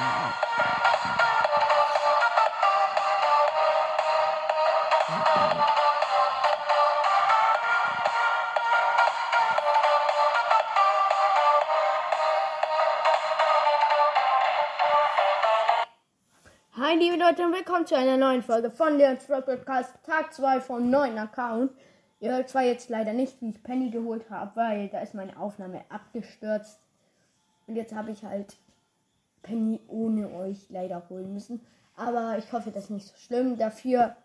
Hi liebe Leute und willkommen zu einer neuen Folge von Leons Rock Podcast, Tag 2 vom neuen Account. Ihr hört zwar jetzt leider nicht, wie ich Penny geholt habe, weil da ist meine Aufnahme abgestürzt. Und jetzt habe ich halt Penny ohne euch leider holen müssen. Aber ich hoffe, das ist nicht so schlimm. Dafür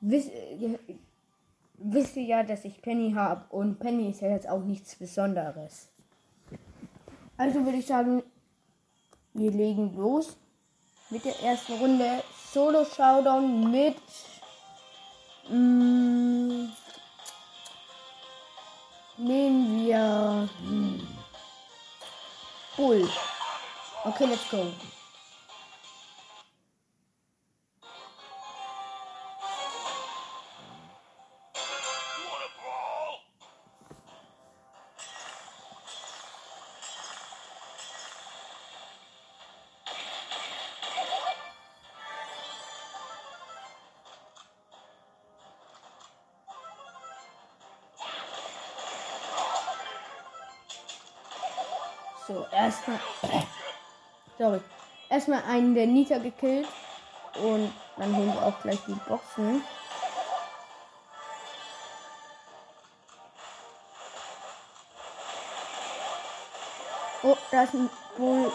wisst, ihr, wisst ihr ja, dass ich Penny habe. Und Penny ist ja jetzt auch nichts Besonderes. Also würde ich sagen, wir legen los mit der ersten Runde. Solo Showdown mit mm, nehmen wir mm, Bull. Okay, let's go. Erstmal einen der Nita gekillt. Und dann holen wir auch gleich die Boxen. Oh, da ist ein Bull.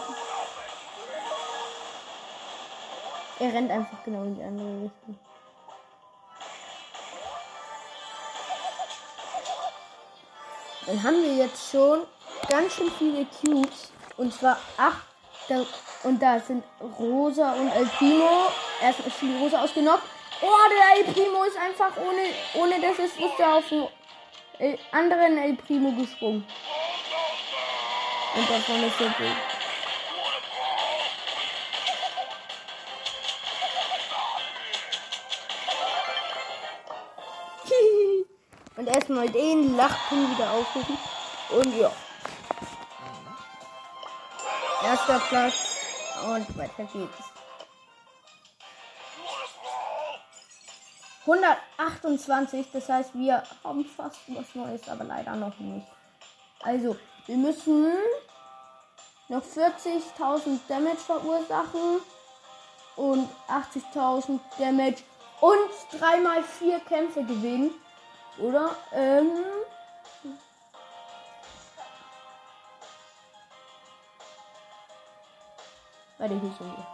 Er rennt einfach genau in die andere Richtung. Dann haben wir jetzt schon ganz schön viele Cubes. Und zwar acht. Da, und da sind Rosa und El Primo. Erstmal ist die Rosa ausgenockt. Oh, der El Primo ist einfach ohne, ohne dass es wusste auf den El, anderen El Primo gesprungen. Und davon ist der Bild. Und erstmal den Lachpin wieder aufrufen. Und ja. Erster Platz. Und weiter geht's. 128, das heißt, wir haben fast was Neues, aber leider noch nicht. Also, wir müssen noch 40.000 Damage verursachen und 80.000 Damage und 3 mal 4 Kämpfe gewinnen. Oder? Ähm. Hier sind wir.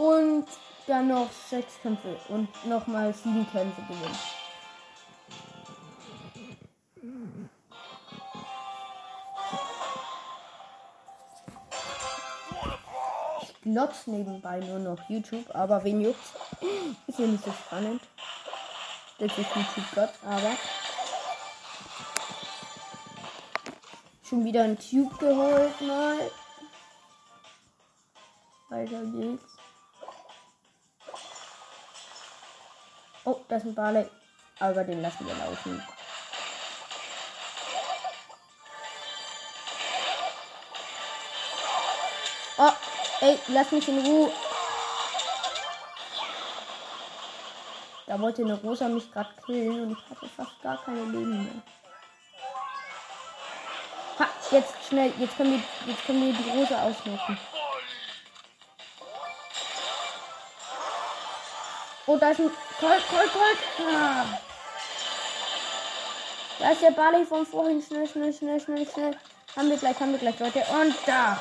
Und dann noch 6 Kämpfe und nochmal 7 Kämpfe gewinnen. Ich glotz nebenbei nur noch YouTube, aber wen juckt's? Ist ja nicht so spannend. Das ist YouTube Gott, aber. Schon wieder ein Tube geholt mal. Weiter geht's. Oh, das ist ein Barley. Aber den lassen wir laufen. Oh, ey, lass mich in Ruhe. Da wollte eine Rosa mich gerade killen und ich hatte fast gar keine Leben mehr. Jetzt schnell, jetzt können wir, jetzt können wir die Rosa ausnutzen. Oh, da ist ein Colt, Colt, Colt. Ah. Da ist der Barley von vorhin. Schnell, schnell, schnell, schnell, schnell. Haben wir gleich, haben wir gleich, Leute. Und da.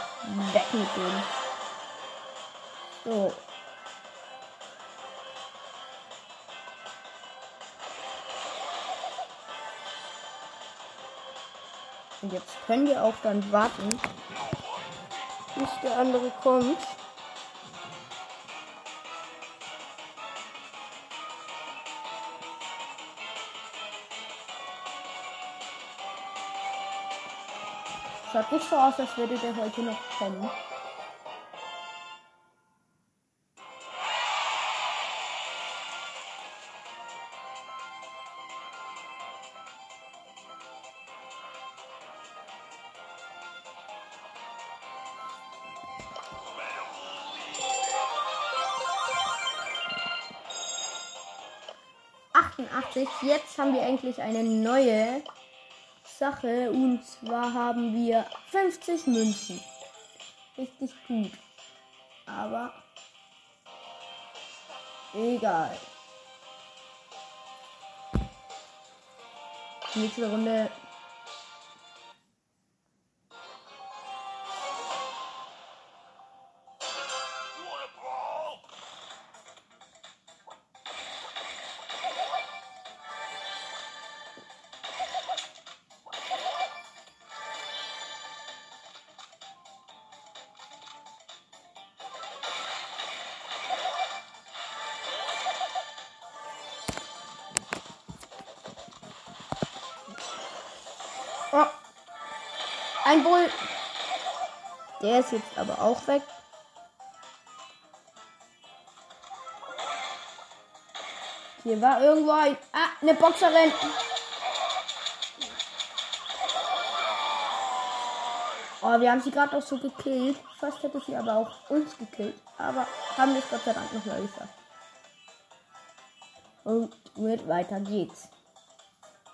Weg mit dem. So. Und jetzt können wir auch dann warten, bis der andere kommt. Schaut nicht so aus, als würde der heute noch kommen. 88. Jetzt haben wir eigentlich eine neue Sache. Und zwar haben wir 50 Münzen. Richtig gut. Aber egal. Nächste Runde Der ist jetzt aber auch weg. Hier war irgendwo ein. Ah, eine Boxerin. Oh, wir haben sie gerade auch so gekillt. Fast hätte sie aber auch uns gekillt. Aber haben es Gott sei Dank noch mal geschafft. Und mit weiter geht's.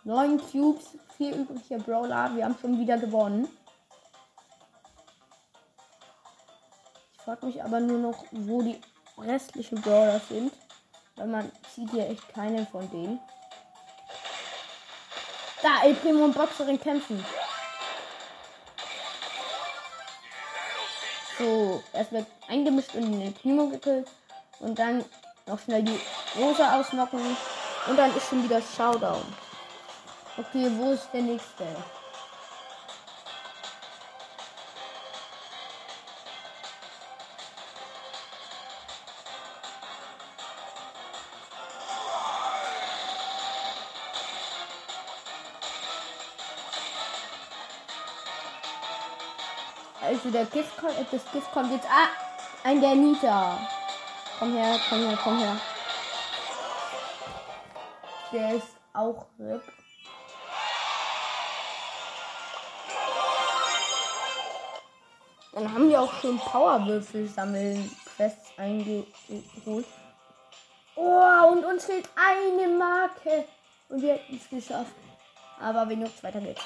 Neun Cubes, vier übrige Brawler. Wir haben schon wieder gewonnen. Ich frage mich aber nur noch, wo die restlichen Brawler sind. Weil man sieht hier echt keinen von denen. Da, El Primo und Boxerin kämpfen. So, erst wird eingemischt und in den Primo gekillt. Und dann noch schnell die Rosa ausnocken. Und dann ist schon wieder Showdown. Okay, wo ist der nächste? Also der Gift kommt, das Gift kommt jetzt. Ah, ein der Nita. Komm her, komm her, komm her. Der ist auch RIP. Dann haben wir auch schon Powerwürfel sammeln Quests eingeholt. Oh, und uns fehlt eine Marke. Und wir hätten es geschafft. Aber wenn noch weiter geht's.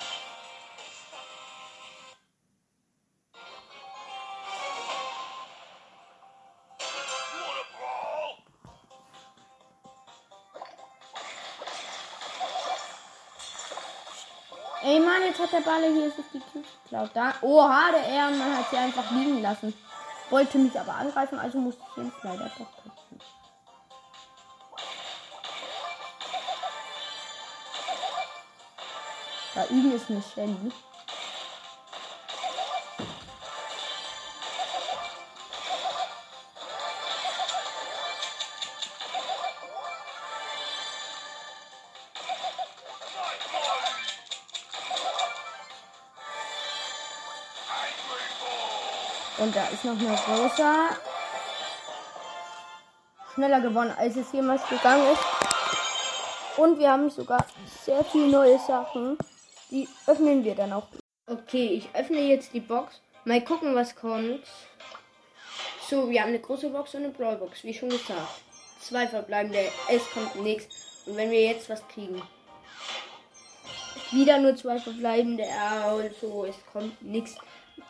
Der Balle hier sich die Cubes geklaut. Da. Oha, der Ehrenmann hat sie einfach liegen lassen. Wollte mich aber angreifen, also musste ich ihn leider doch töten. Da üben ist eine Shelly. Da ist noch eine Rosa. Schneller gewonnen, als es jemals gegangen ist. Und wir haben sogar sehr viele neue Sachen. Die öffnen wir dann auch. Okay, ich öffne jetzt die Box. Mal gucken, was kommt. So, wir haben eine große Box und eine Brawlbox, wie schon gesagt. Zwei verbleibende, es kommt nichts. Und wenn wir jetzt was kriegen. Wieder nur zwei verbleibende, also es kommt nichts.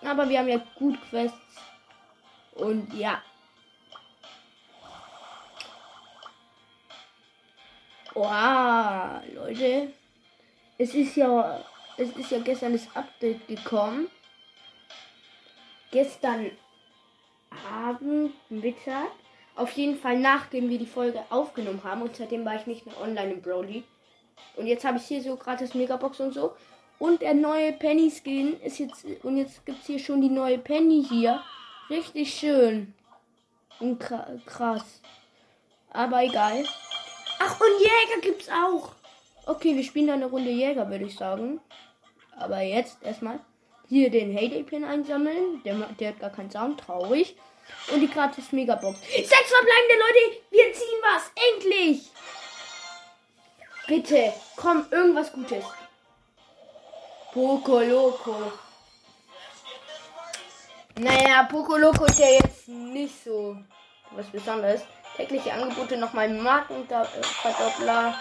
Aber wir haben ja gut Quests. Und ja. Oha, Leute. Es ist ja. Es ist ja gestern das Update gekommen. Gestern Abend, Mittag. Auf jeden Fall nachdem wir die Folge aufgenommen haben. Und seitdem war ich nicht mehr online im Broly. Und jetzt habe ich hier so gratis Megabox und so. Und der neue Penny Skin ist jetzt. Und jetzt gibt es hier schon die neue Penny hier. Richtig schön. Und krass. Aber egal. Ach, und Jäger gibt's auch. Okay, wir spielen dann eine Runde Jäger, würde ich sagen. Aber jetzt erstmal hier den Heyday Pin einsammeln. Der, der hat gar keinen Sound, traurig. Und die gratis Megabox. Sechs verbleibende Leute, wir ziehen was. Endlich. Bitte, komm, irgendwas Gutes. Poco Loco. Naja, Poco Loco ist ja jetzt nicht so was Besonderes. Tägliche Angebote nochmal Markenverdoppler.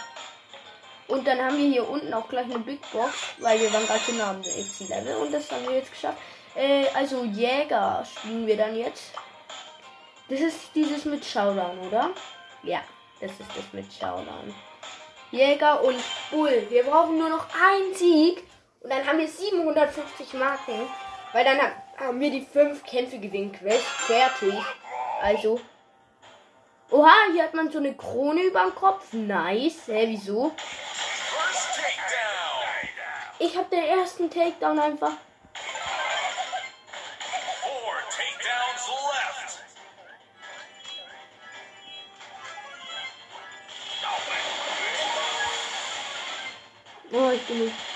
Und dann haben wir hier unten auch gleich eine Big Box, weil wir waren gerade nah am nächsten Level und das haben wir jetzt geschafft. Äh, also Jäger spielen wir dann jetzt. Das ist dieses mit Showdown, oder? Ja, das ist das mit Showdown. Jäger und Bull. Wir brauchen nur noch einen Sieg und dann haben wir 750 Marken, weil dann haben wir die fünf Kämpfe gewinnen Quest fertig. Also Oha, hier hat man so eine Krone über dem Kopf. Nice. Hä, wieso? Ich habe den ersten Takedown einfach. Oh, ich bin nicht.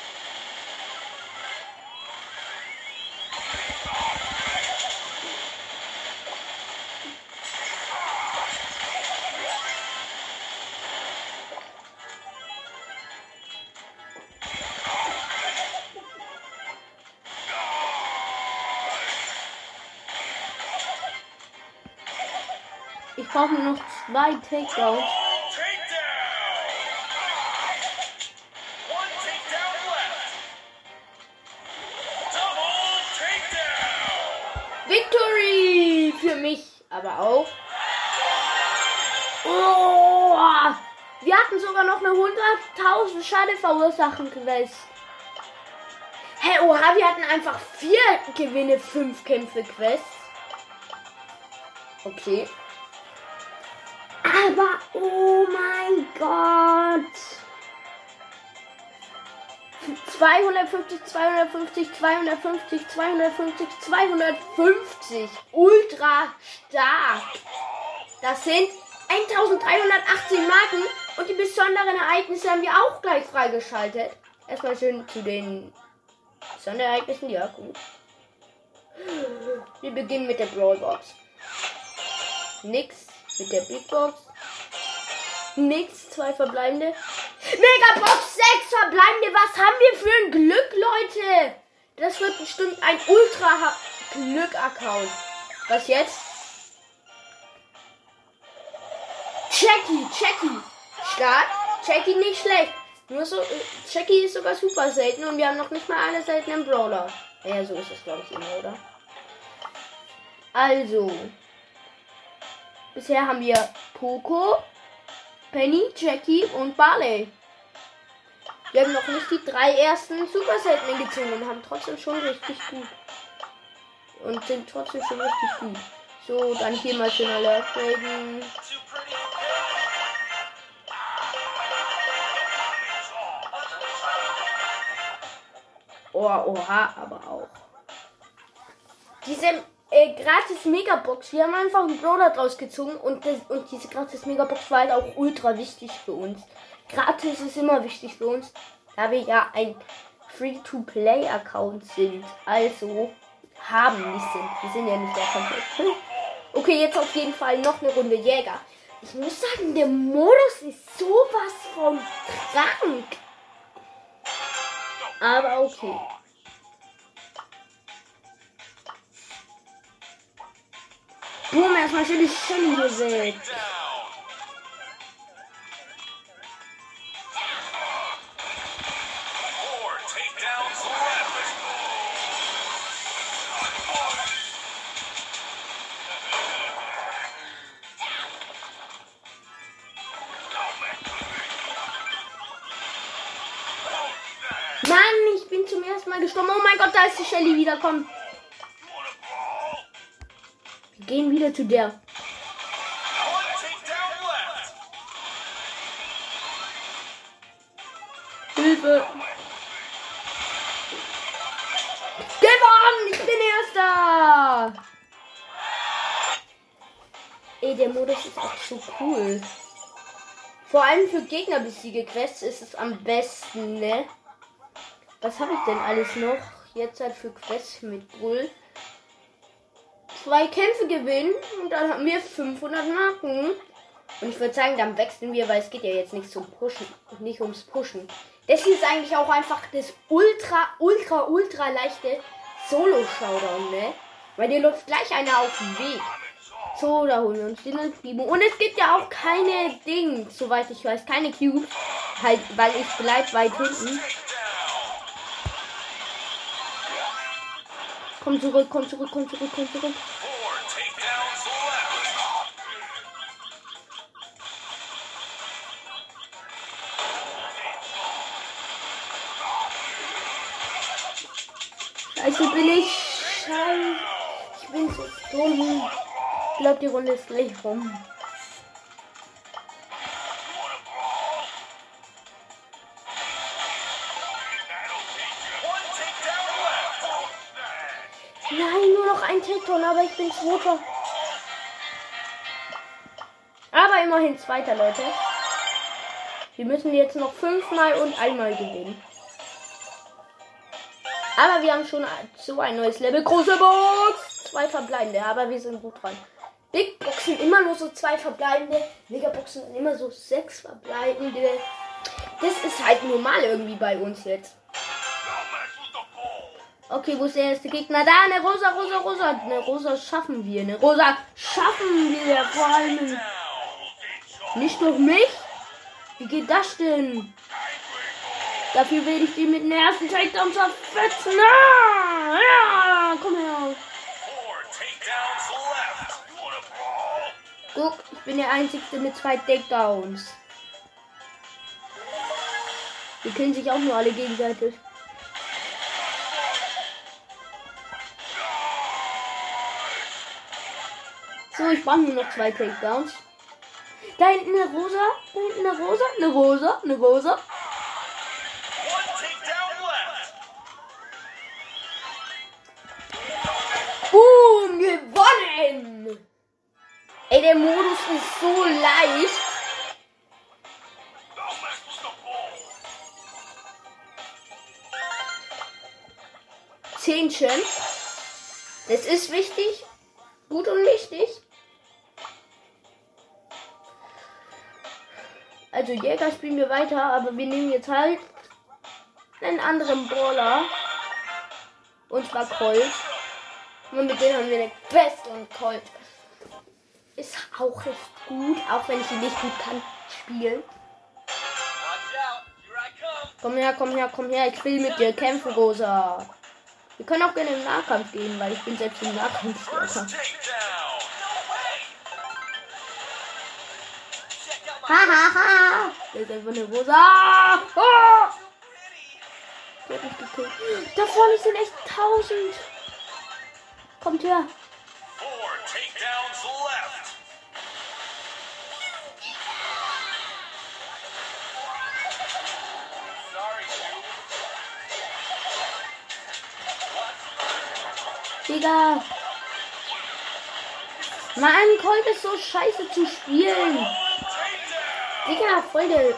Ich brauche nur noch zwei Takedowns. Victory für mich, aber auch. Oh, wir hatten sogar noch eine 100.000 Schade verursachen Quest. Hey, oha, wir hatten einfach vier Gewinne, fünf Kämpfe Quests. Okay. Gott. 250, 250, 250, 250, 250. Ultra stark. Das sind 1318 Marken und die besonderen Ereignisse haben wir auch gleich freigeschaltet. Erstmal schön zu den Sonderereignissen. Ja, gut. Wir beginnen mit der Brawlbox. Nix mit der Big Box. Nix, zwei verbleibende. Megabox 6 verbleibende. Was haben wir für ein Glück, Leute? Das wird bestimmt ein ultra Glück-Account. Was jetzt? Jackie, Jackie. Stark. Jackie nicht schlecht. Nur so, Jackie ist sogar super selten und wir haben noch nicht mal alle seltenen Brawler. Ja, so ist es, glaube ich, immer, oder? Also, Bisher haben wir Poco, Penny, Jackie und Barley. Wir haben noch nicht die drei ersten Super Seltenen gezogen und haben trotzdem schon richtig gut. Und sind trotzdem schon richtig gut. So, dann hier mal schön alle upgraden. Oh, oha, aber auch. Diese äh, gratis Megabox. Wir haben einfach einen Brawler draus gezogen und, das, und diese gratis Megabox war halt auch ultra wichtig für uns. Gratis ist immer wichtig für uns, da wir ja ein Free-to-Play-Account sind. Also haben nicht sind. Wir sind ja nicht der komplett. Okay, jetzt auf jeden Fall noch eine Runde Jäger. Ich muss sagen, der Modus ist sowas von krank. Aber okay. Boom, erstmal schön die Shelly gesägt. Mann, ich bin zum ersten Mal gestorben. Oh mein Gott, da ist die Shelly wiederkommen gehen wieder zu der. Hilfe! Gewonnen! Ich bin Erster! Ey, der Modus ist auch so cool. Vor allem für Gegnerbesiege Quests ist es am besten, ne? Was habe ich denn alles noch? Jetzt halt für Quests mit Bull zwei Kämpfe gewinnen und dann haben wir 500 Marken. Und ich würde sagen, dann wechseln wir, weil es geht ja jetzt nicht zum Pushen, nicht ums Pushen. Das ist eigentlich auch einfach das ultra, ultra, ultra leichte Solo-Showdown, ne? Weil dir läuft gleich einer auf den Weg. So, da holen wir uns den Primo. Und es gibt ja auch keine Ding, soweit ich weiß, keine Cubes, Halt, weil ich bleib weit hinten. Komm zurück, komm zurück, komm zurück, komm zurück. Scheiße bin ich. Scheiße. Ich bin so dumm. Ich glaube, die Runde ist gleich rum. Nein, nur noch ein Takedown, aber ich bin Zweiter. Aber immerhin Zweiter, Leute. Wir müssen jetzt noch fünfmal und einmal gewinnen. Aber wir haben schon so ein neues Level. Große Box! Zwei verbleibende, aber wir sind gut dran. Big Boxen immer nur so zwei verbleibende. Megaboxen immer so sechs verbleibende. Das ist halt normal irgendwie bei uns jetzt. Okay, wo ist der erste Gegner? Da, eine rosa, rosa, rosa. Eine rosa schaffen wir. Eine rosa schaffen wir. Vor allem nicht durch mich. Wie geht das denn? Dafür will ich die mit dem ersten Takedown zerfetzen. Ah, ja, komm her. Guck, ich bin der Einzige mit zwei Takedowns. Die killen sich auch nur alle gegenseitig. So, ich brauche nur noch zwei Takedowns. Da hinten eine rosa, da hinten eine rosa, eine rosa, eine rosa. Boom, gewonnen! Ey, der Modus ist so leicht. Zehnchen. Das ist wichtig. Gut und wichtig. Also Jäger spielen wir weiter, aber wir nehmen jetzt halt einen anderen Brawler. Und zwar Colt. Und mit dem haben wir eine Quest und Colt. Ist auch recht gut, auch wenn ich ihn nicht gut kann spielen. Komm her, komm her, komm her, ich will mit dir kämpfen, Rosa. Wir können auch gerne im Nahkampf gehen, weil ich bin selbst im Nahkampf stärker. Hahaha! Ha, ha. Der ist einfach eine Rosa. Oh! Der hat mich gekillt. Da vorne sind echt tausend. Kommt her. Digga. Mann, Colt ist so scheiße zu spielen. Digga, voll der.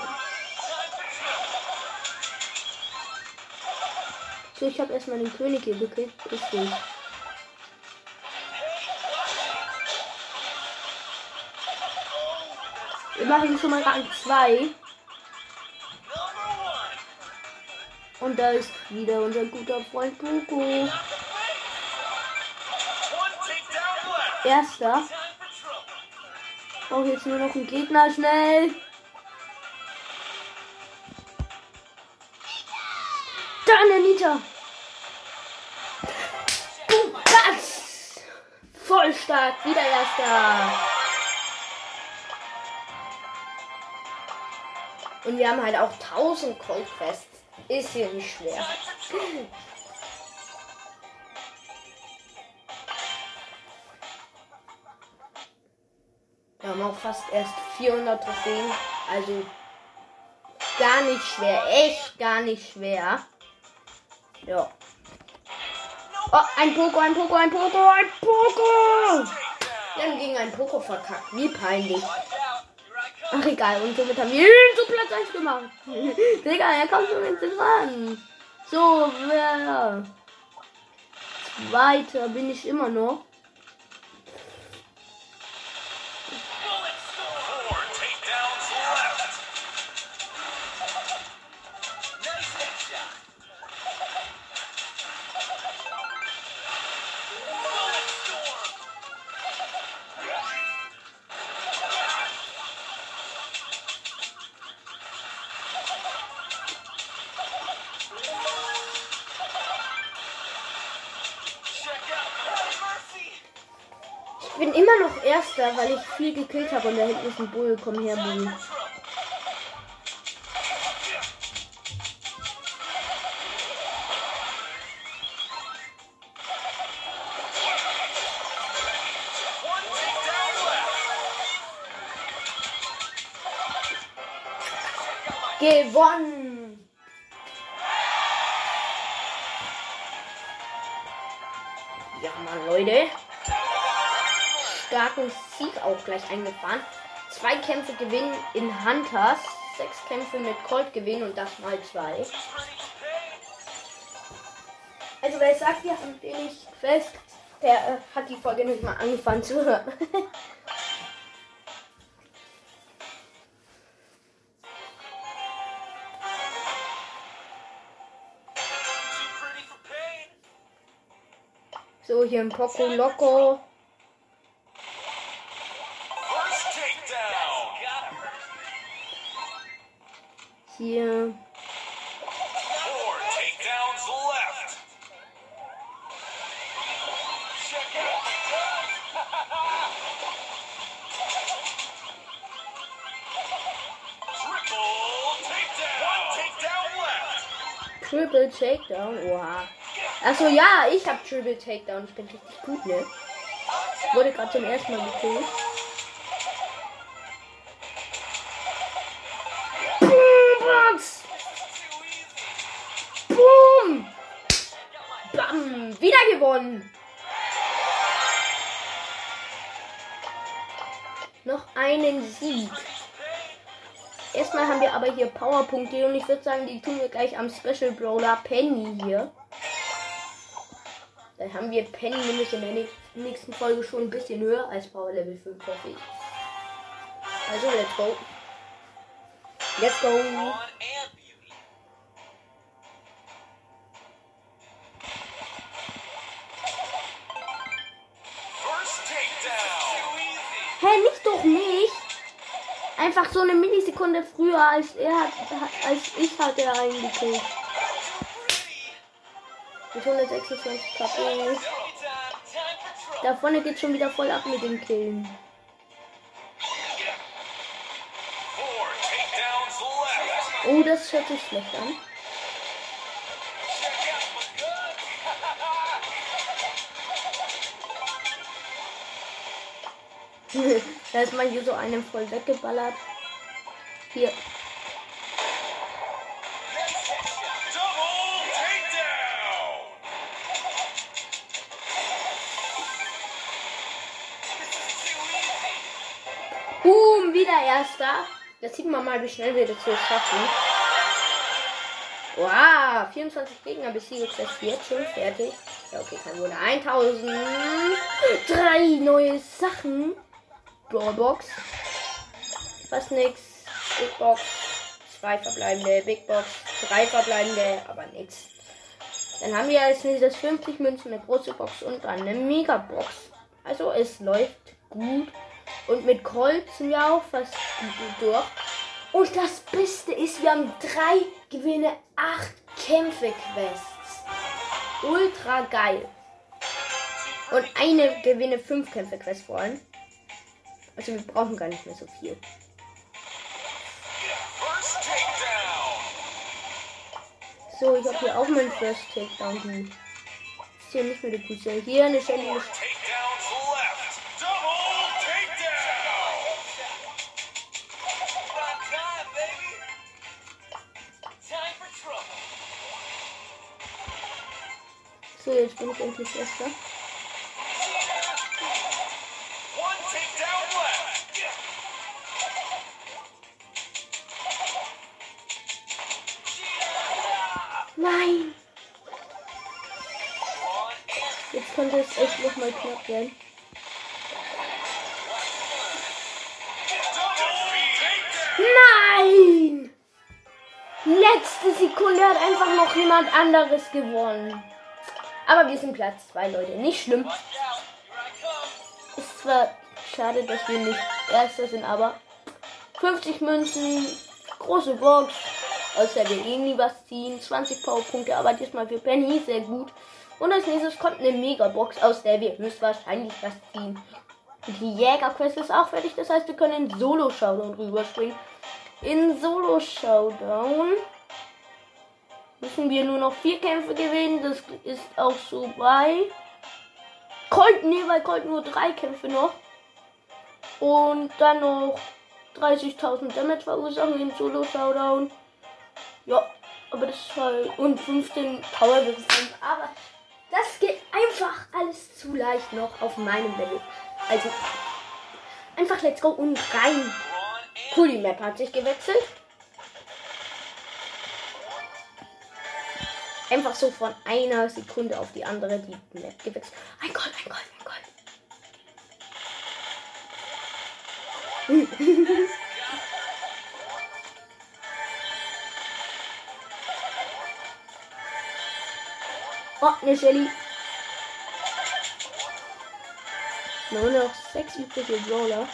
So, ich habe erstmal den König hier gekriegt. Gut. Wir machen schon mal Rang 2. Und da ist wieder unser guter Freund Poco. Erster. Brauche jetzt nur noch einen Gegner schnell. Erster. Und wir haben halt auch 1000 Cold Quests. Ist hier nicht schwer. Wir haben auch fast erst 400 Trophäen. Also gar nicht schwer. Echt gar nicht schwer. Ja. Oh, ein Poko, ein Poko, ein Poko, ein Poko! Wir haben gegen ein Poko verkackt. Wie peinlich. Ach egal, und somit haben wir ihn zu Platz 1 gemacht. Digga, er kommt schon jetzt ran. So, wer? Weiter bin ich immer noch. Weil ich viel gekillt habe und da hinten ist ein Bull. Komm her, Bull. Auch gleich eingefahren. Zwei Kämpfe gewinnen in Hunters. Sechs Kämpfe mit Colt gewinnen und das mal zwei. Also wer sagt, wir haben wenig Quest, der äh, hat die Folge nicht mal angefangen zu hören. So, hier ein Poco Loco. Hier. Triple Takedown. Oha. Achso, ja, ich hab Triple Takedown. Ich bin richtig gut, ne? Wurde gerade zum ersten Mal gekillt. Gewonnen! Noch einen Sieg. Erstmal haben wir aber hier Powerpunkte und ich würde sagen, die tun wir gleich am Special Brawler Penny hier. Dann haben wir Penny nämlich in der nächsten Folge schon ein bisschen höher als Power Level 5, hoffe ich. Also, let's go. Let's go. Eine Millisekunde früher als er hat, als ich hatte er eingekriegt. Mit 126 KP. Da vorne geht schon wieder voll ab mit den Killen. Oh, das hört sich schlecht an. da ist man hier so einen voll weggeballert. Hier. wieder Erster. Jetzt sieht man mal, wie schnell wir das hier schaffen. Wow, 24 Gegner besiegt. Das jetzt schon fertig. Ja, okay, kein Wunder. 1000. Drei neue Sachen. Brawlbox. Fast nix. Big Box. Zwei verbleibende. Big Box. Drei verbleibende. Aber nix. Dann haben wir als nächstes 50 Münzen, eine große Box und dann eine Megabox. Also es läuft gut. Und mit Colt sind wir auch fast durch. Und das Beste ist, wir haben drei Gewinne, acht Kämpfe-Quests. Ultra geil. Und eine Gewinne, fünf Kämpfe-Quests vor allem. Also wir brauchen gar nicht mehr so viel. So, ich habe hier auch meinen First Takedown. Ist hier nicht mehr die Kusse. Hier eine Shelly. So, jetzt bin ich endlich Erster. Echt noch mal knapp werden. Nein! Letzte Sekunde hat einfach noch jemand anderes gewonnen. Aber wir sind Platz 2, Leute. Nicht schlimm. Ist zwar schade, dass wir nicht Erster sind, aber 50 Münzen, große Box, aus der wir eh nie was ziehen. 20 Powerpunkte, aber diesmal für Penny sehr gut. Und als nächstes kommt eine Megabox, aus der wir höchstwahrscheinlich was ziehen. Die Jägerquest ist auch fertig, das heißt, wir können in Solo-Showdown rüberspringen. In Solo-Showdown müssen wir nur noch vier Kämpfe gewinnen. Das ist auch so bei Colt. Nee, bei Colt nur drei Kämpfe noch. Und dann noch 30.000 Damage verursachen im Solo-Showdown. Ja, aber das ist halt. Und 15 Power Resistance. Aber das geht einfach alles zu leicht noch auf meinem Level. Also einfach let's go und rein. Cool, die Map hat sich gewechselt. Einfach so von einer Sekunde auf die andere die Map gewechselt. Ein Gold, ein Gold, ein Gold. Oh, ne Shelly. Nur noch sechs übrige Brawler.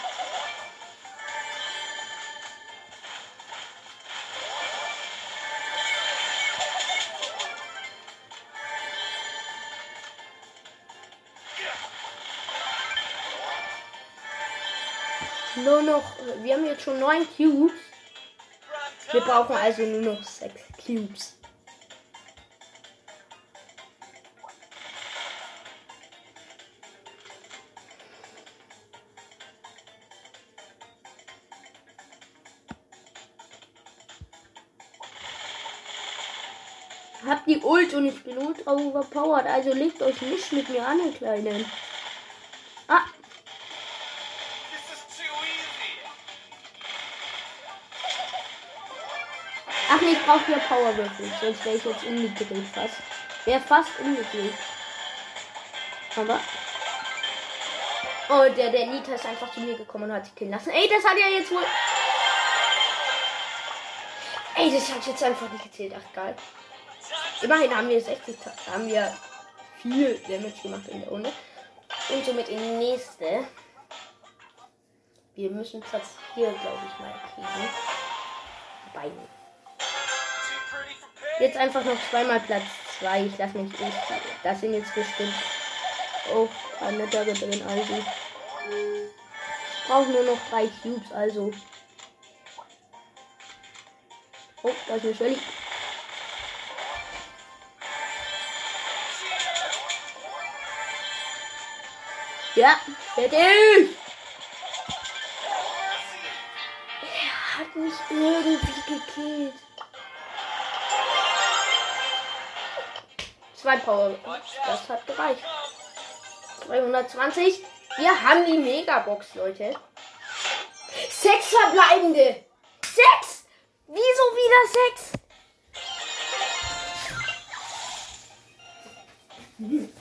Nur noch, wir haben jetzt schon neun Cubes. Wir brauchen also nur noch sechs Cubes. Ult und ich bin ultra overpowered, also legt euch nicht mit mir an, ihr Kleinen. Ah, Ach nee, ich brauche ja Powerwürfel, sonst wäre ich jetzt umgedreht fast. Wäre fast umgedreht. Aber. Oh, der, der Nita ist einfach zu mir gekommen und hat sich killen lassen. Ey, das hat ja jetzt wohl. Ey, das hat jetzt einfach nicht gezählt. Ach, geil. Immerhin haben wir 60, haben wir viel Damage gemacht in der Runde. Und somit die nächste. Wir müssen Platz 4, glaube ich, mal kriegen. Beiden. Jetzt einfach noch zweimal Platz 2. Ich lasse mich nicht. Das sind jetzt bestimmt auch keine Tage drin. Also. Ich brauche nur noch drei Cubes. Also. Oh, da ist eine Shelly. Ja, fertig! Er hat mich irgendwie gekillt. Zwei Power. Das hat gereicht. 220. Wir haben die Megabox, Leute. Sechs verbleibende. Sechs! Wieso wieder sechs? Mein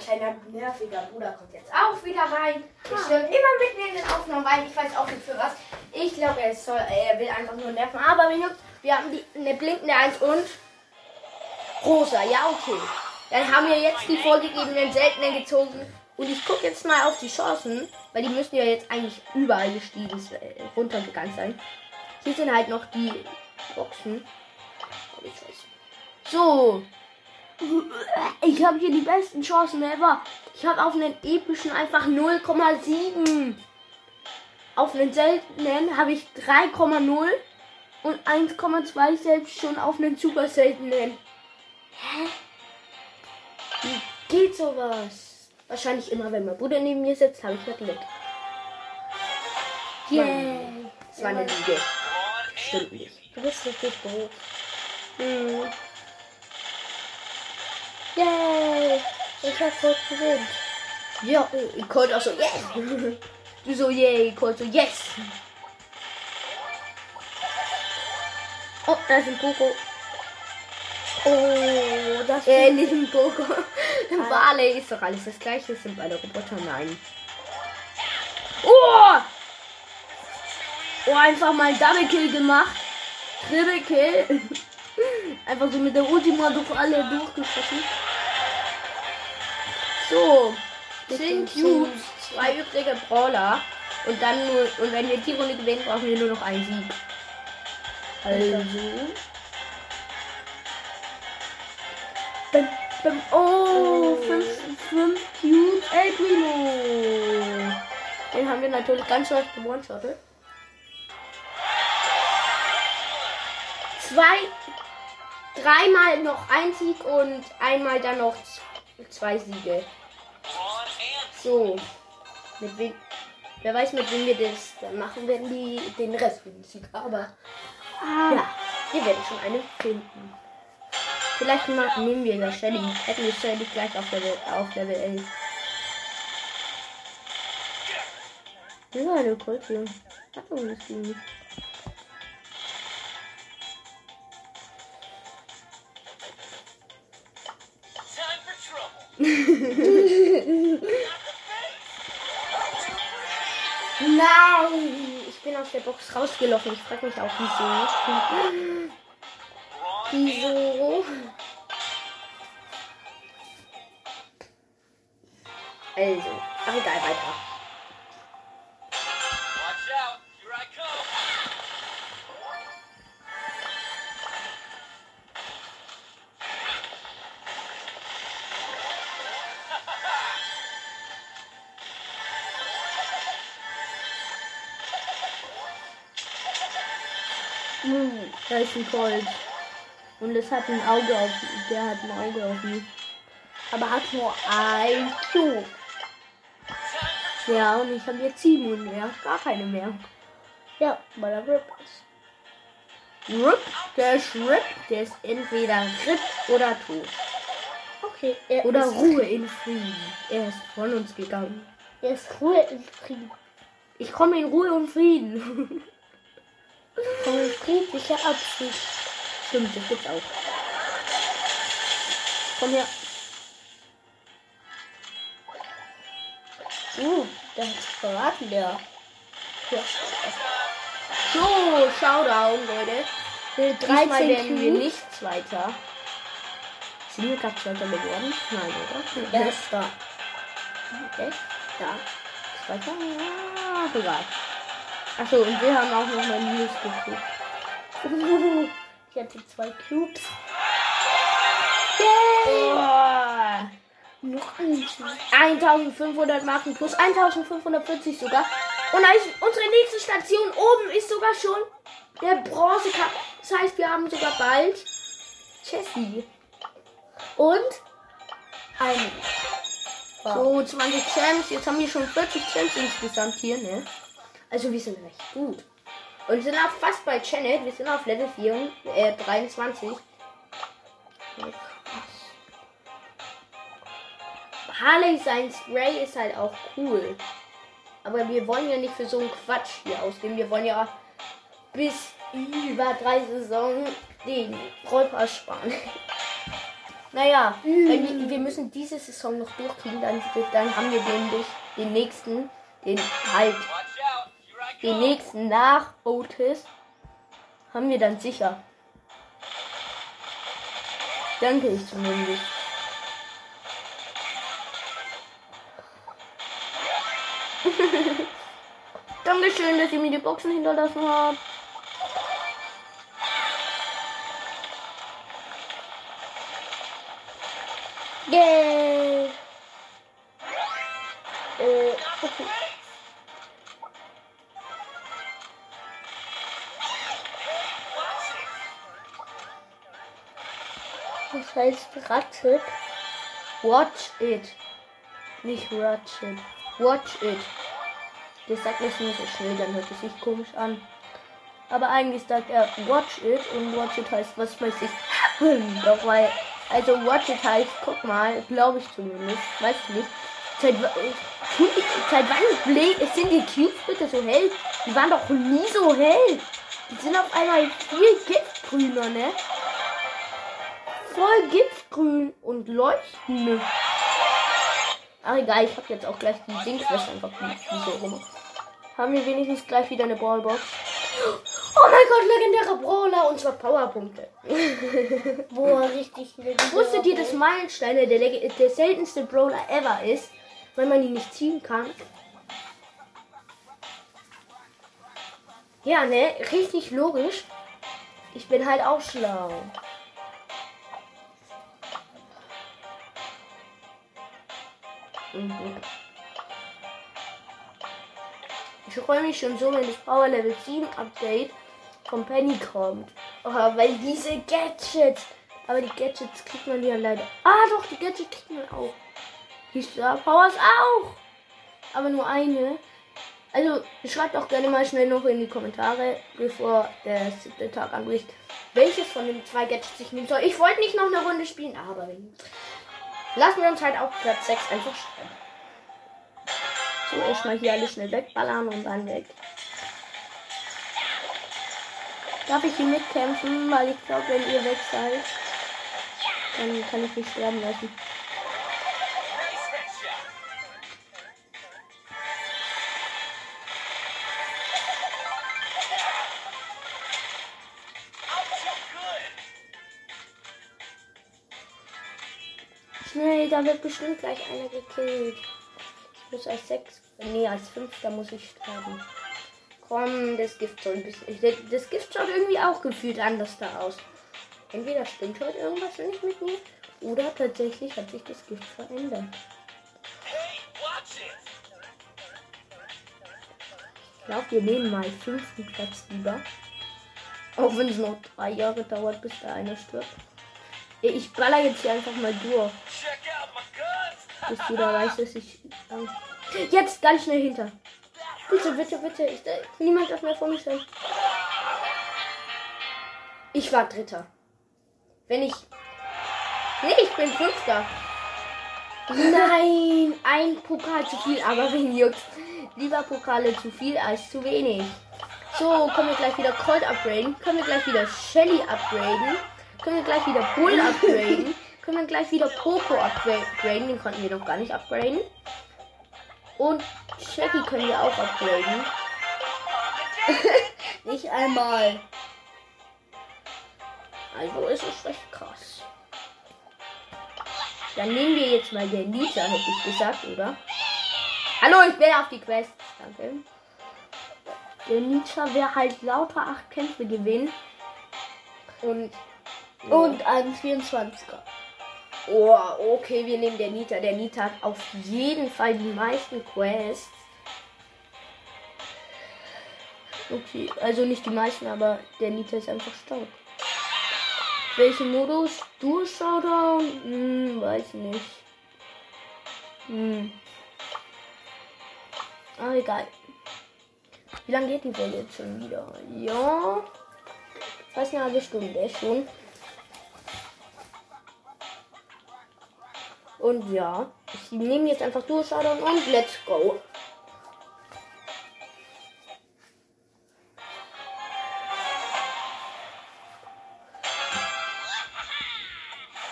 kleiner nerviger Bruder kommt jetzt auch wieder rein. Ich stört immer mitten in den Aufnahmen rein. Ich weiß auch nicht für was. Ich glaube, er, soll, er will einfach nur nerven. Aber wir haben die, eine blinkende 1 und rosa. Ja, okay. Dann haben wir jetzt die vorgegebenen seltenen gezogen. Und ich gucke jetzt mal auf die Chancen, weil die müssen ja jetzt eigentlich überall gestiegen, äh, runtergegangen sein. Hier sind halt noch die Boxen. So. Ich habe hier die besten Chancen ever. Ich habe auf einen epischen einfach 0,7. Auf einen seltenen habe ich 3,0 und 1,2 selbst schon auf einen super seltenen. Hä? Wie geht sowas? Wahrscheinlich immer, wenn mein Bruder neben mir sitzt, habe ich das Glück. Yay. Das war eine Lüge. Stimmt nicht. Du bist richtig gut. Hm. Yay! Ich hab voll gewinnt. Ja, ich konnte auch so, yes! Du so, yay, ich konnte so, yes! Oh, da ist ein Coco. Oh, das Äh, nicht ein Coco. Ein Barley ist doch alles das gleiche, sind beide Roboter, nein. Oh! Oh, einfach mal Double Kill gemacht. Triple Kill. Einfach so mit der Ultima durch alle durchgeschossen. So. 10 Cubes, zwei übrige Brawler. Und dann nur, und wenn wir die Runde gewinnen, brauchen wir nur noch einen Sieg. Also. Bam. Oh, 5 5 Cubes. El Primo. Den haben wir natürlich ganz leicht gewone-shottet. Zwei, dreimal noch ein Sieg und einmal dann noch zwei Siege. So. Mit wem, wer weiß, mit wem wir das dann machen werden, die den Rest für den Sieg. Aber ja, wir werden schon eine finden. Vielleicht ma- nehmen wir ja Shelly. Hätten wir Shelly gleich auf Level, auf Level 11. Ja, eine Kultur. Hat doch nichts gegen mich. Time for trouble. Nein! Ich bin aus der Box rausgelaufen. Ich frage mich auch, wieso. Wieso? Also, ach egal, weiter. Hm, da ist ein Colt. Und es hat ein Auge auf Der hat ein Auge auf mich. Aber hat nur ein Cube. Ja, und ich habe jetzt sieben und mehr. Gar keine mehr. Ja, weil er RIP ist. RIP, der ist RIP. Der ist entweder RIP oder tot. Okay, er Oder ist, Ruhe in Frieden. Er ist von uns gegangen. er ist Ruhe im Frieden. Ich komme in Ruhe und Frieden. Von friedlicher Absicht. Stimmt, das gibt's auch. Komm her. Uh, der hat verraten, der. Ja. So, Showdown, Leute. Diesmal 13 werden wir nicht Zweiter. Sind wir gerade Zweiter geworden? Nein, oder? Der ist da. Okay. Ja. Zweiter? Ja, egal. Achso, und wir haben auch noch mal News gekriegt. Ich hatte zwei Cubes. Oh. Noch ein Cube. 1500 Marken plus 1540 sogar. Und unsere nächste Station oben ist sogar schon der Bronze Cup. Das heißt, wir haben sogar bald Jessie. Und ein. So, 20 Champs. Jetzt haben wir schon 40 Champs insgesamt hier, ne? Also wir sind recht gut. Und sind auch fast bei Janet. Wir sind auf Level 4, und, äh, 23. Ja, krass. Harley sein Spray ist halt auch cool. Aber wir wollen ja nicht für so einen Quatsch hier ausgeben. Wir wollen ja bis über drei Saison den Rollpass sparen. naja, wenn wir, wir müssen diese Saison noch durchkriegen, dann, dann haben wir nämlich den nächsten, den halt, den nächsten nach Otis, haben wir dann sicher. Danke ich zumindest. Dankeschön, dass ihr mir die Boxen hinterlassen habt. Heißt Ratchet. Watch it. Nicht Ratchet. Watch it. Das sagt es nur so schnell, dann hört es sich komisch an. Aber eigentlich sagt er Watch it und Watch it heißt, was weiß ich. Doch weil, also Watch it heißt, guck mal, glaube ich zumindest, weiß ich nicht. Seit, seit wann sind die Cubes bitte so hell? Die waren doch nie so hell. Die sind auf einmal viel giftgrüner, ne? Voll giftgrün und leuchten. Ach egal, ich hab jetzt auch gleich die Dingquest einfach wie so rum. Haben wir wenigstens gleich wieder eine Ballbox. Oh mein Gott, legendärer Brawler und zwar Powerpunkte. Er richtig viele Wusstet ihr, dass Meilensteine der, leg- der seltenste Brawler ever ist, weil man ihn nicht ziehen kann? Ja, ne? Richtig logisch. Ich bin halt auch schlau. Ich freue mich schon so, wenn das Power Level 7 Update von Penny kommt. Oh, weil diese Gadgets. Aber die Gadgets kriegt man ja leider. Ah, doch, die Gadgets kriegt man auch. Die Star Powers auch. Aber nur eine. Also, schreibt auch gerne mal schnell noch in die Kommentare, bevor der siebte Tag anbricht, welches von den zwei Gadgets ich nehmen soll. Ich wollte nicht noch eine Runde spielen, aber lassen wir uns halt auf Platz 6 einfach schreiben. So, erstmal hier alles schnell wegballern und dann weg. Darf ich hier mitkämpfen? Weil ich glaube, wenn ihr weg seid, dann kann ich mich sterben lassen. Wird bestimmt gleich einer gekillt. Ich muss als sechs, nee, als fünfter muss ich sterben. Komm, das Gift soll ein bisschen. Das Gift schaut irgendwie auch gefühlt anders da aus. Entweder stimmt heute irgendwas nicht mit mir oder tatsächlich hat sich das Gift verändert. Ich glaube, wir nehmen mal fünften Platz lieber. Auch wenn es noch drei Jahre dauert, bis da einer stirbt. Ich baller jetzt hier einfach mal durch, bis jeder weiß, dass ich. Jetzt ganz schnell hinter. Bitte, bitte, bitte. Ich, äh, niemand darf mehr vor mir sein. Ich war Dritter. Wenn ich. Nee, ich bin Fünfter. Nein, ein Pokal zu viel, aber wen juckt? Lieber Pokale zu viel als zu wenig. So, können wir gleich wieder Colt upgraden. Können wir gleich wieder Shelly upgraden. Können wir gleich wieder Bull upgraden. können wir gleich wieder Poco upgraden. Den konnten wir noch gar nicht upgraden. Und Shaggy können wir auch upgraden. nicht einmal. Also ist es recht krass. Dann nehmen wir jetzt mal den Nita, hätte ich gesagt, oder? Hallo, ich bin auf die Quest. Danke. Der Nita wäre halt lauter acht Kämpfe gewinnen. Und. Und ein 24er. Oh, okay, wir nehmen den Nita. Der Nita hat auf jeden Fall die meisten Quests. Okay, also nicht die meisten, aber der Nita ist einfach stark. Welchen Modus? Dual Showdown? Hm, weiß nicht. Hm. Ah, egal. Wie lange geht die Folge jetzt schon wieder? Ja. Fast eine halbe Stunde schon. Und ja, ich nehme jetzt einfach Showdown und let's go.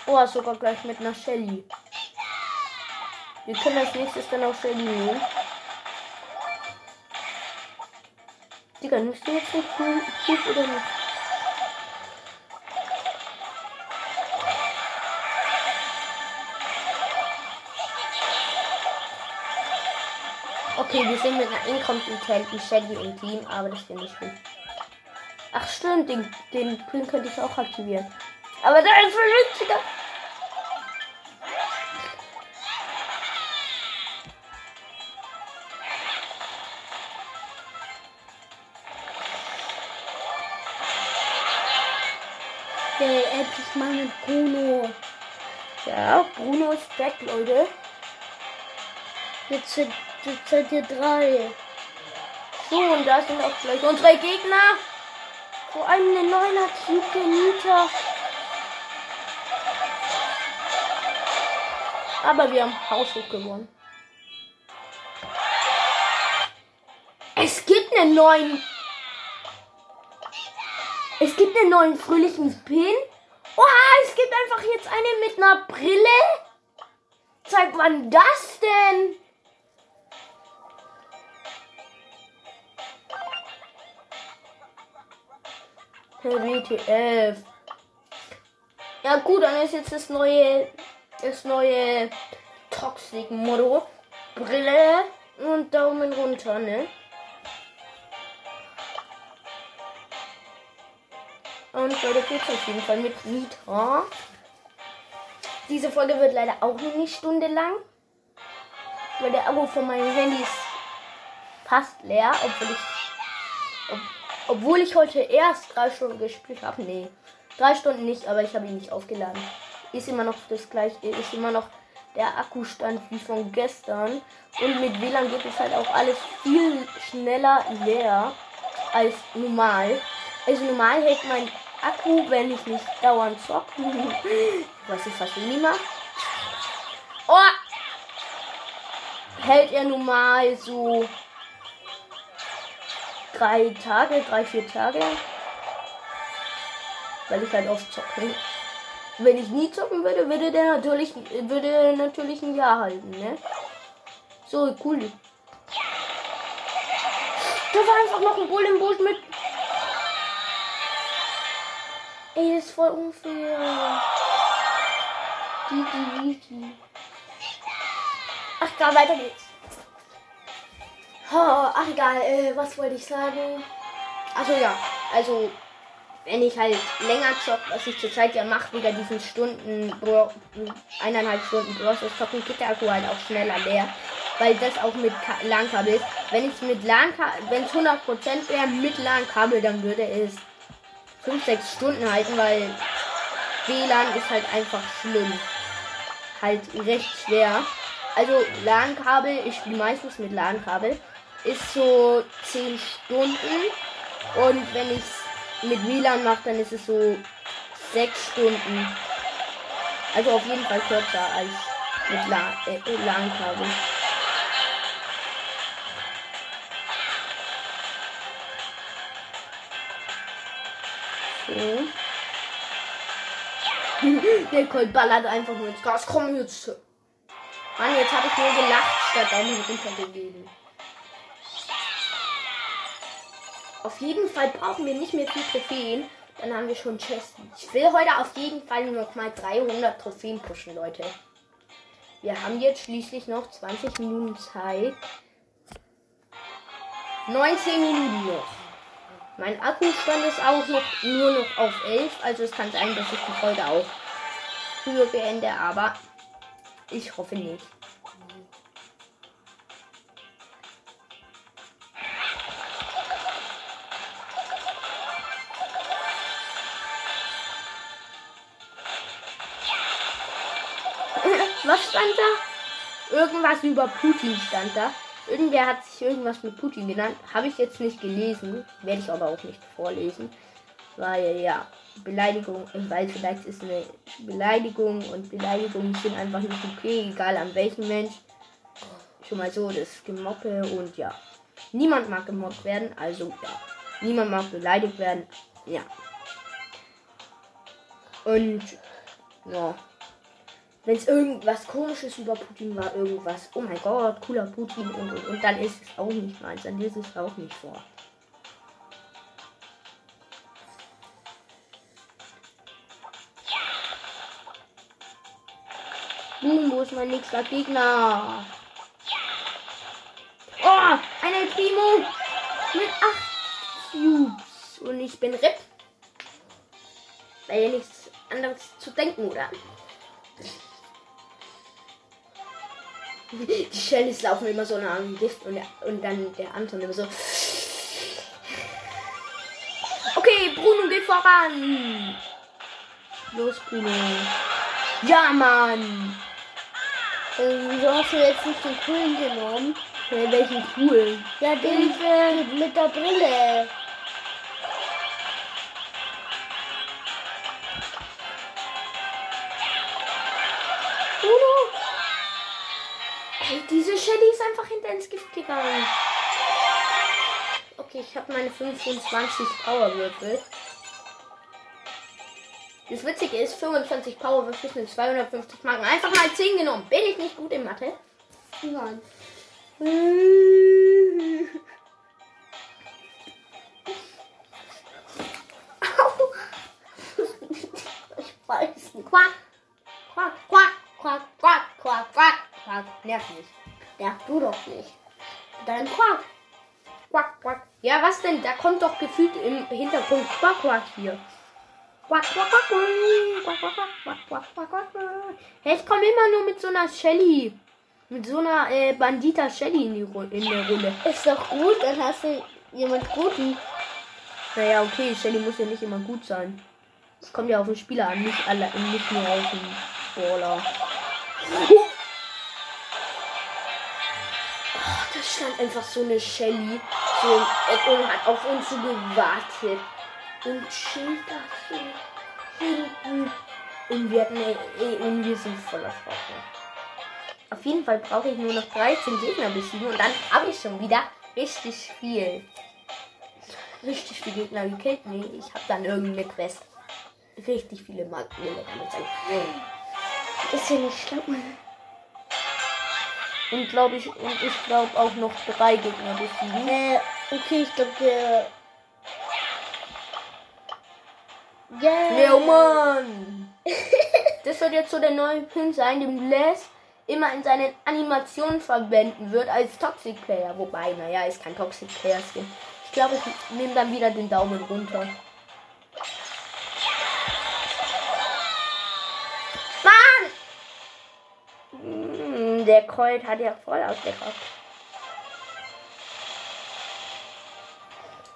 Oh, sogar gleich mit einer Shelly. Wir können als nächstes dann auch Shelly nehmen. Digga, nimmst du jetzt nicht Typ oder nicht? Okay, wir sind mit einer inkompetenten Shelly im Team, aber das finde ich schlimm. Ach stimmt, den, den Pin könnte ich auch aktivieren. Aber der ist vernünftiger. Ey, endlich mal mit Bruno. Ja, Bruno ist back, Leute. Jetzt sind, jetzt seid ihr drei. So, und da sind auch gleich unsere Gegner. Vor allem eine neuner Cube der Nita. Aber wir haben Haushoch gewonnen. Es gibt einen neuen. Es gibt einen neuen fröhlichen Pin. Oha, es gibt einfach jetzt eine mit einer Brille. Zeig wann das denn? WTF. Ja gut, dann ist jetzt das neue, das neue Toxic Motto. Brille und Daumen runter, ne? Und Leute, geht's auf jeden Fall mit Nita. Diese Folge wird leider auch nur eine Stunde lang. weil der Akku von meinem Handy ist fast leer, obwohl ich, ob, obwohl ich heute erst drei Stunden gespielt habe. Nee, drei Stunden nicht, aber ich habe ihn nicht aufgeladen. Ist immer noch das gleiche, ist immer noch der Akkustand wie von gestern. Und mit WLAN geht es halt auch alles viel schneller leer als normal. Also normal hält mein Akku, wenn ich nicht dauernd zocke. Was ich fast nie mache. Oh! Hält er normal so drei Tage, drei, vier Tage. Weil ich halt oft zocke. Wenn ich nie zocken würde, würde der natürlich, würde natürlich ein Jahr halten, ne? So, cool. Da war einfach noch ein im Busch mit. Ey, das ist voll unfair. Gigi, Gigi. Ach, da weiter geht's. Oh, ach, egal. Äh, was wollte ich sagen? Also ja, also wenn ich halt länger zock, was ich zurzeit ja mache, wegen diesen Stunden, eineinhalb Stunden Browser zocken, geht der Akku halt auch schneller leer. Weil das auch mit Ka- LAN-Kabel ist. Wenn ich mit LAN-Kabel, wenn es 100% wäre mit LAN-Kabel, dann würde es 5-6 Stunden halten, weil WLAN ist halt einfach schlimm. Halt recht schwer. Also LAN-Kabel, ich spiele meistens mit LAN-Kabel, ist so 10 Stunden. Und wenn ich mit WLAN mache, dann ist es so 6 Stunden. Also auf jeden Fall kürzer als mit LAN, äh, LAN-Kabel. So. Der Colt ballert einfach nur ins Gas. Komm jetzt. Mann, jetzt habe ich nur gelacht, statt Daumen runtergegeben. Auf jeden Fall brauchen wir nicht mehr viel Trophäen. Dann haben wir schon Chests. Ich will heute auf jeden Fall noch mal 300 Trophäen pushen, Leute. Wir haben jetzt schließlich noch 20 Minuten Zeit. 19 Minuten noch. Mein Akkustand ist auch noch nur noch auf 11, also es kann sein, dass ich die Folge auch früher beende, aber ich hoffe nicht. Stand da? Irgendwas über Putin stand da. Irgendwer hat sich irgendwas mit Putin genannt. Habe ich jetzt nicht gelesen. Werde ich aber auch nicht vorlesen. Weil ja, Beleidigung, weiß, vielleicht ist eine Beleidigung und Beleidigungen sind einfach nicht okay, egal an welchen Mensch. Schon mal so, das Gemoppe und ja. Niemand mag gemobbt werden, also ja. Niemand mag beleidigt werden, ja. Und ja. Wenn es irgendwas komisches über Putin war, irgendwas, oh mein Gott, cooler Putin und, und, und dann ist es auch nicht meins, dann lese es auch nicht vor. Boom, wo ist mein nächster Gegner? Oh, ein Primo mit 8 Cubes. Und ich bin RIP. Weil ja nichts anderes zu denken, oder? Die Shellys laufen immer so nah am Gift und, der, und dann der Anton immer so. Okay, Bruno, geh voran! Los, Bruno. Ja, Mann! Äh, Wieso hast du jetzt nicht den coolen genommen? Ja, welchen cool. Ja, den für, mit der Brille. Shelly ist einfach hinter ins Gift gegangen. Okay, ich habe meine 25 Powerwürfel. Das Witzige ist, 25 Powerwürfel sind 250 Marken. Einfach mal 10 genommen. Bin ich nicht gut in Mathe? Nein. Ich weiß nicht. Quack, quack, quack, quack, quack, quack, quack, quack. Nerv nicht. Nerv du doch nicht. Dann quack. Quack, quack. Ja, was denn? Da kommt doch gefühlt im Hintergrund quack, quack hier. Quack, quack, quack, quack, quack, quack, quack, quack, quack, quack, quack. Hey, ich komme immer nur mit so einer Shelly. Mit so einer äh, Bandita Shelly in, die Ru in der Runde. Ist doch gut, dann hast du jemand Guten. Naja, okay, Shelly muss ja nicht immer gut sein. Es kommt ja auf den Spieler an, nicht, alle, nicht nur auf den Brawler. Da stand einfach so eine Shelly so und hat auf uns so gewartet. Und chillt da so hinten. Und wir, hatten, eh- eh, und wir sind voller Schwachsinn. Auf jeden Fall brauche ich nur noch 13 Gegner besiegen und dann habe ich schon wieder richtig viel. Richtig viele Gegner gekillt. Nee, ich habe dann irgendeine Quest. Richtig viele Marken. sein. Ist ja nicht schlimm. Und glaube ich, und ich glaube auch noch drei Gegner besiegen. Äh, okay, ich glaube der. Yeah. Leo Mann! Das wird jetzt so der neue Pin sein, den Les immer in seinen Animationen verwenden wird als Toxic Player. Wobei, naja, ist kein Toxic Player Skin. Ich glaube, ich nehme dann wieder den Daumen runter. Der Colt hat ja voll ausgeraubt.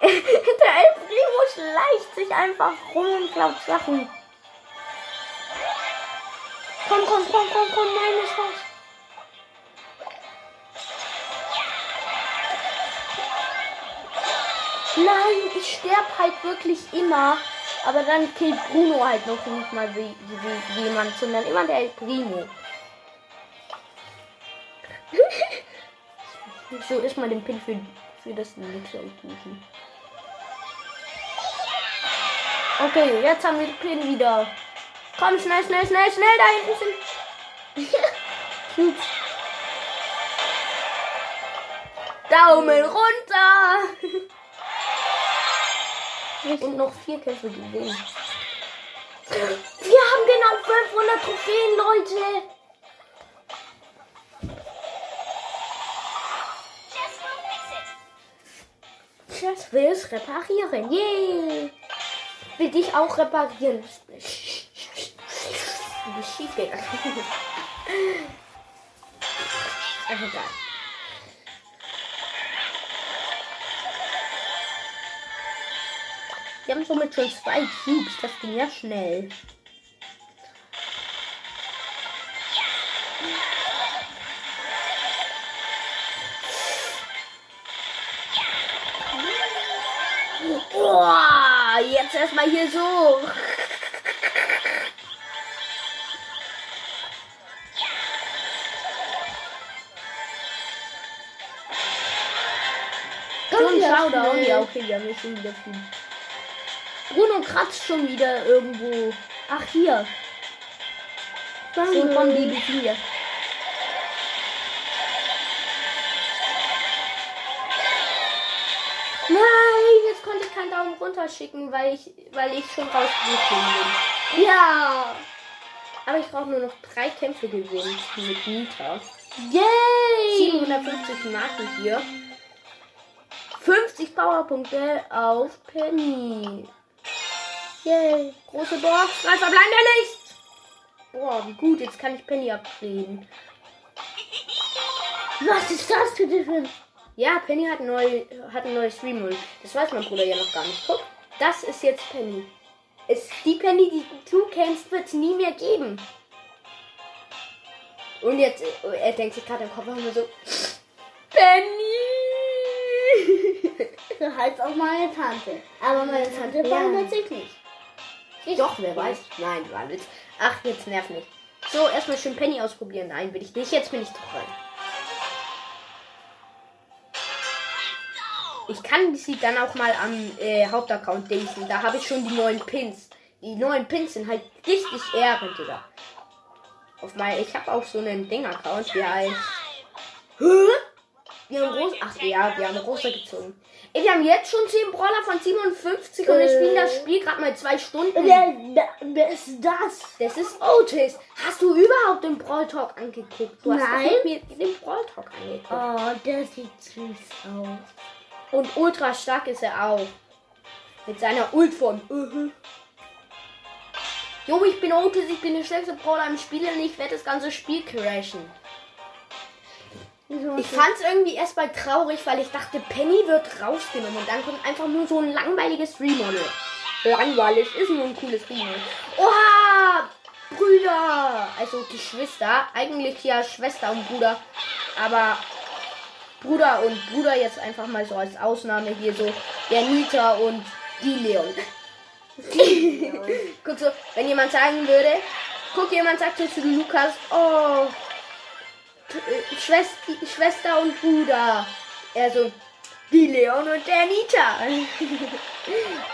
der El Primo schleicht sich einfach rum und klaut Sachen. Komm, komm, komm, komm, komm, nein, ist was. Nein, ich sterb halt wirklich immer. Aber dann killt Bruno halt noch nicht mal jemand, sondern immer der El Primo. So ist mal den Pin für, für das nächste aussuchen. Okay, jetzt haben wir den Pin wieder. Komm, schnell, schnell, schnell, schnell, da hinten sind. Daumen runter! Und noch vier Kämpfe gewinnen. Wir haben genau 500 Trophäen, Leute! Just will's reparieren. Yay! Will dich auch reparieren. Bist schief gegangen. Egal. Wir haben somit schon zwei Cubes. Das ging ja schnell. Jetzt erstmal hier so. Ein ja Showdown. schnell. Ja, okay, wir haben hier schon wieder viel. Bruno kratzt schon wieder irgendwo. Ach, hier. So, komm, die besiegen ich keinen Daumen runter schicken, weil ich, weil ich schon rausgeflogen bin. Ja. Aber ich brauche nur noch drei Kämpfe gewinnen mit Nita. Yay. 750 Marken hier. 50 Powerpunkte auf Penny. Yay. Große Box. Drei verbleibende nicht. Boah, wie gut. Jetzt kann ich Penny upgraden. Was ist das für ein Ja, Penny hat, neu, hat ein neues Remote. Das weiß mein Bruder ja noch gar nicht. Guck, das ist jetzt Penny. Ist die Penny, die du kennst, wird es nie mehr geben. Und jetzt, äh, er denkt sich gerade im Kopf immer so, Penny! So heißt auch meine Tante. Aber meine Tante Ja. verhindert sich nicht. Doch, wer weiß. Nein, war Witz. Ach, jetzt nerv nicht. So, erstmal schön Penny ausprobieren. Nein, will ich nicht. Jetzt bin ich doch rein. Ich kann sie dann auch mal am äh, Hauptaccount dingsen. Da habe ich schon die neuen Pins. Die neuen Pins sind halt richtig Ehren, Digga. Auf mein, ich habe auch so einen Ding-Account, der heißt. Hä? Wir haben groß. Ach ja, wir haben große gezogen. Ey, wir haben jetzt schon 10 Brawler von 57 und wir Äh. spielen das Spiel gerade mal zwei Stunden. Wer, wer, ist das? Das ist Otis. Hast du überhaupt den Brawl Talk angeguckt? Du hast Nein. mir den Brawl Talk angeguckt. Oh, der sieht süß aus. Und ultra stark ist er auch. Mit seiner Ult von. Mhm. Jo, ich bin Otis, ich bin der schnellste Brawler im Spiel und ich werde das ganze Spiel crashen. Ich fand es irgendwie erstmal traurig, weil ich dachte, Penny wird rausgenommen und dann kommt einfach nur so ein langweiliges Remodel. Langweilig ist nur ein cooles Remodel. Oha! Brüder! Also Geschwister. Eigentlich ja Schwester und Bruder. Aber Bruder und Bruder jetzt einfach mal so als Ausnahme hier so der Nita und die Leon. Guck so, wenn jemand sagen würde, guck, jemand sagt so zu Lukas, oh, äh, Schwester, Schwester und Bruder. Er so, die Leon und der Nita.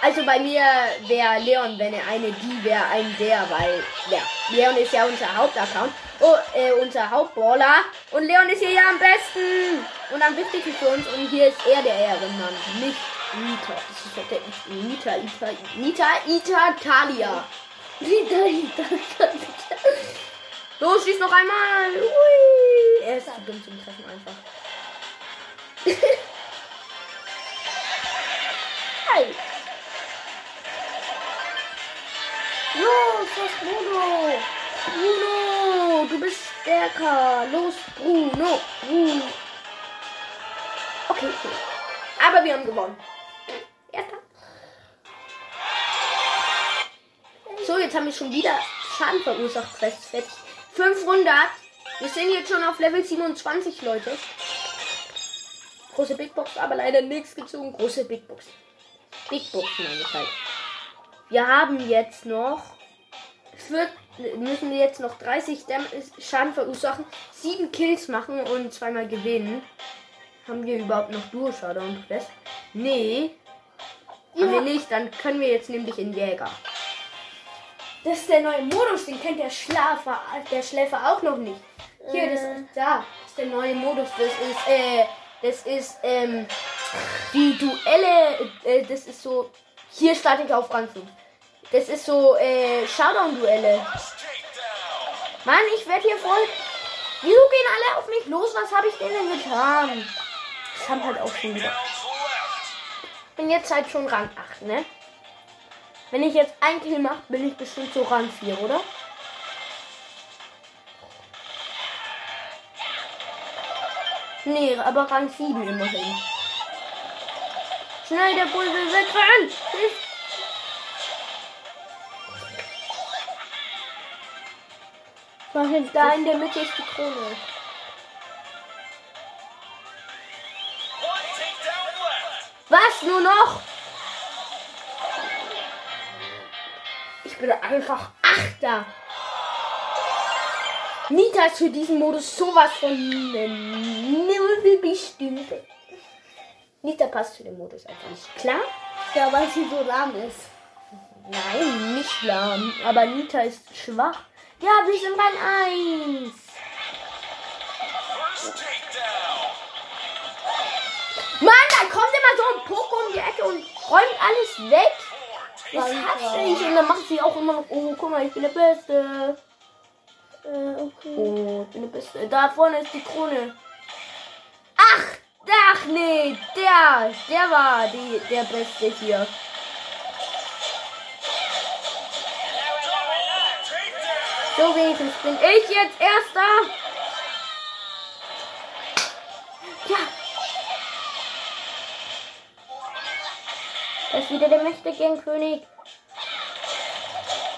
also bei mir wäre Leon, wenn er eine die wäre, ein der, weil ja, Leon ist ja unser Hauptaccount, oh, äh, unser Hauptballer und Leon ist hier ja am besten und am wichtigsten für uns und hier ist er der Ehrenmann, nicht Nita. Das ist halt der Nita, Ita, Nita, Ita, Talia. Nita, Ita, Talia. Los, schieß noch einmal. Ui. Er ist zu dumm zum Treffen einfach. Hey. Los, was Bruno? Bruno, du bist stärker. Los, Bruno. Bruno. Okay, okay. Aber wir haben gewonnen. Erster. So, jetzt haben wir schon wieder Schaden verursacht. Quest fertig. 500. Wir sind jetzt schon auf Level 27, Leute. Große Big Box, aber leider nichts gezogen. Große Big Box. Big Box meine ich halt. Wir haben jetzt noch. Für, müssen wir jetzt noch 30 Dam Schaden verursachen, 7 Kills machen und zweimal gewinnen. Haben wir überhaupt noch Duo Showdown Quest? Nee. Haben wir nicht, dann können wir jetzt nämlich in Jäger. Das ist der neue Modus, den kennt der Schlafer, der Schläfer auch noch nicht. Hier, das ist da. Das ist der neue Modus. Das ist, äh, das ist, ähm, die Duelle, äh, das ist so. Hier starte ich auf Rang 5. Das ist so, äh, Showdown-Duelle. Mann, ich werde hier voll. Wieso gehen alle auf mich los? Was habe ich denen getan? Das haben halt auch schon wieder. Bin jetzt halt schon Rang 8, ne? Wenn ich jetzt ein Kill mache, bin ich bestimmt so Rang 4, oder? Nee, aber Rang 7 immerhin. Schnell, der Bull will wegrennen! Hilf! Jetzt da in der Mitte ist die Krone. Was? Nur noch? Ich bin einfach Achter. Nita ist für diesen Modus sowas von null bestimmt. Nita passt zu dem Modus einfach nicht. Klar? Ja, weil sie so lahm ist. Nein, nicht lahm. Aber Nita ist schwach. Ja, wir sind Rang 1. First takedown. Mann, da kommt immer so ein Poko um die Ecke und räumt alles weg. Das hasse ich. Und dann macht sie auch immer noch, oh, guck mal, ich bin der Beste. Äh, okay. Oh, ich bin der Beste. Da vorne ist die Krone. Ach, ach nee, der, der war die, der Beste hier. So wenigstens bin ich jetzt Erster. Ja. Da ist wieder der mächtige König.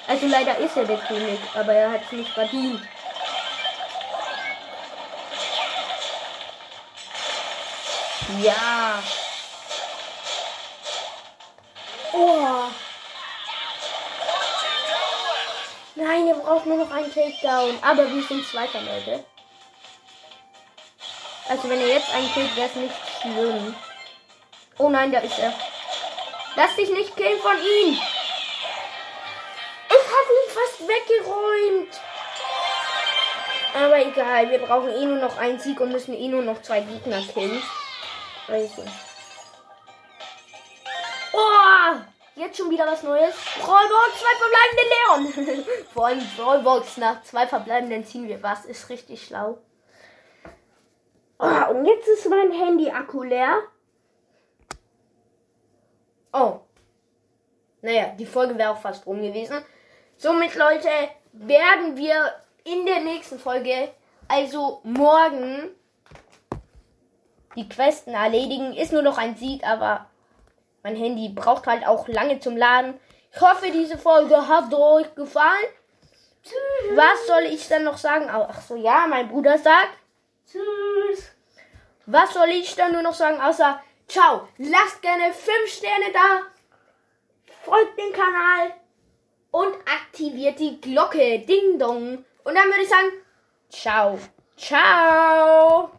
Also leider ist er der König, aber er hat es nicht verdient. Ja. Oh. Nein, ihr braucht nur noch einen Takedown. Aber wir sind Zweiter, Leute. Also wenn ihr jetzt einen killt, wäre es nicht schlimm. Oh nein, da ist er. Lass dich nicht killen von ihm. Ich habe ihn fast weggeräumt. Aber egal, wir brauchen eh nur noch einen Sieg und müssen eh nur noch zwei Gegner killen. Also. Oh, jetzt schon wieder was Neues. Brawlbox, zwei verbleibende Leon. Vor allem Brawlbox nach zwei verbleibenden ziehen wir was. Ist richtig schlau. Oh, und jetzt ist mein Handy-Akku leer. Oh. Naja, die Folge wäre auch fast rum gewesen. Somit, Leute, werden wir in der nächsten Folge, also morgen, die Questen erledigen. Ist nur noch ein Sieg, aber mein Handy braucht halt auch lange zum Laden. Ich hoffe, diese Folge hat euch gefallen. Was soll ich dann noch sagen? Ach so, ja, mein Bruder sagt. Tschüss. Was soll ich dann nur noch sagen, außer ciao. Lasst gerne 5 Sterne da. Folgt den Kanal und aktiviert die Glocke. Ding dong. Und dann würde ich sagen, ciao. Ciao.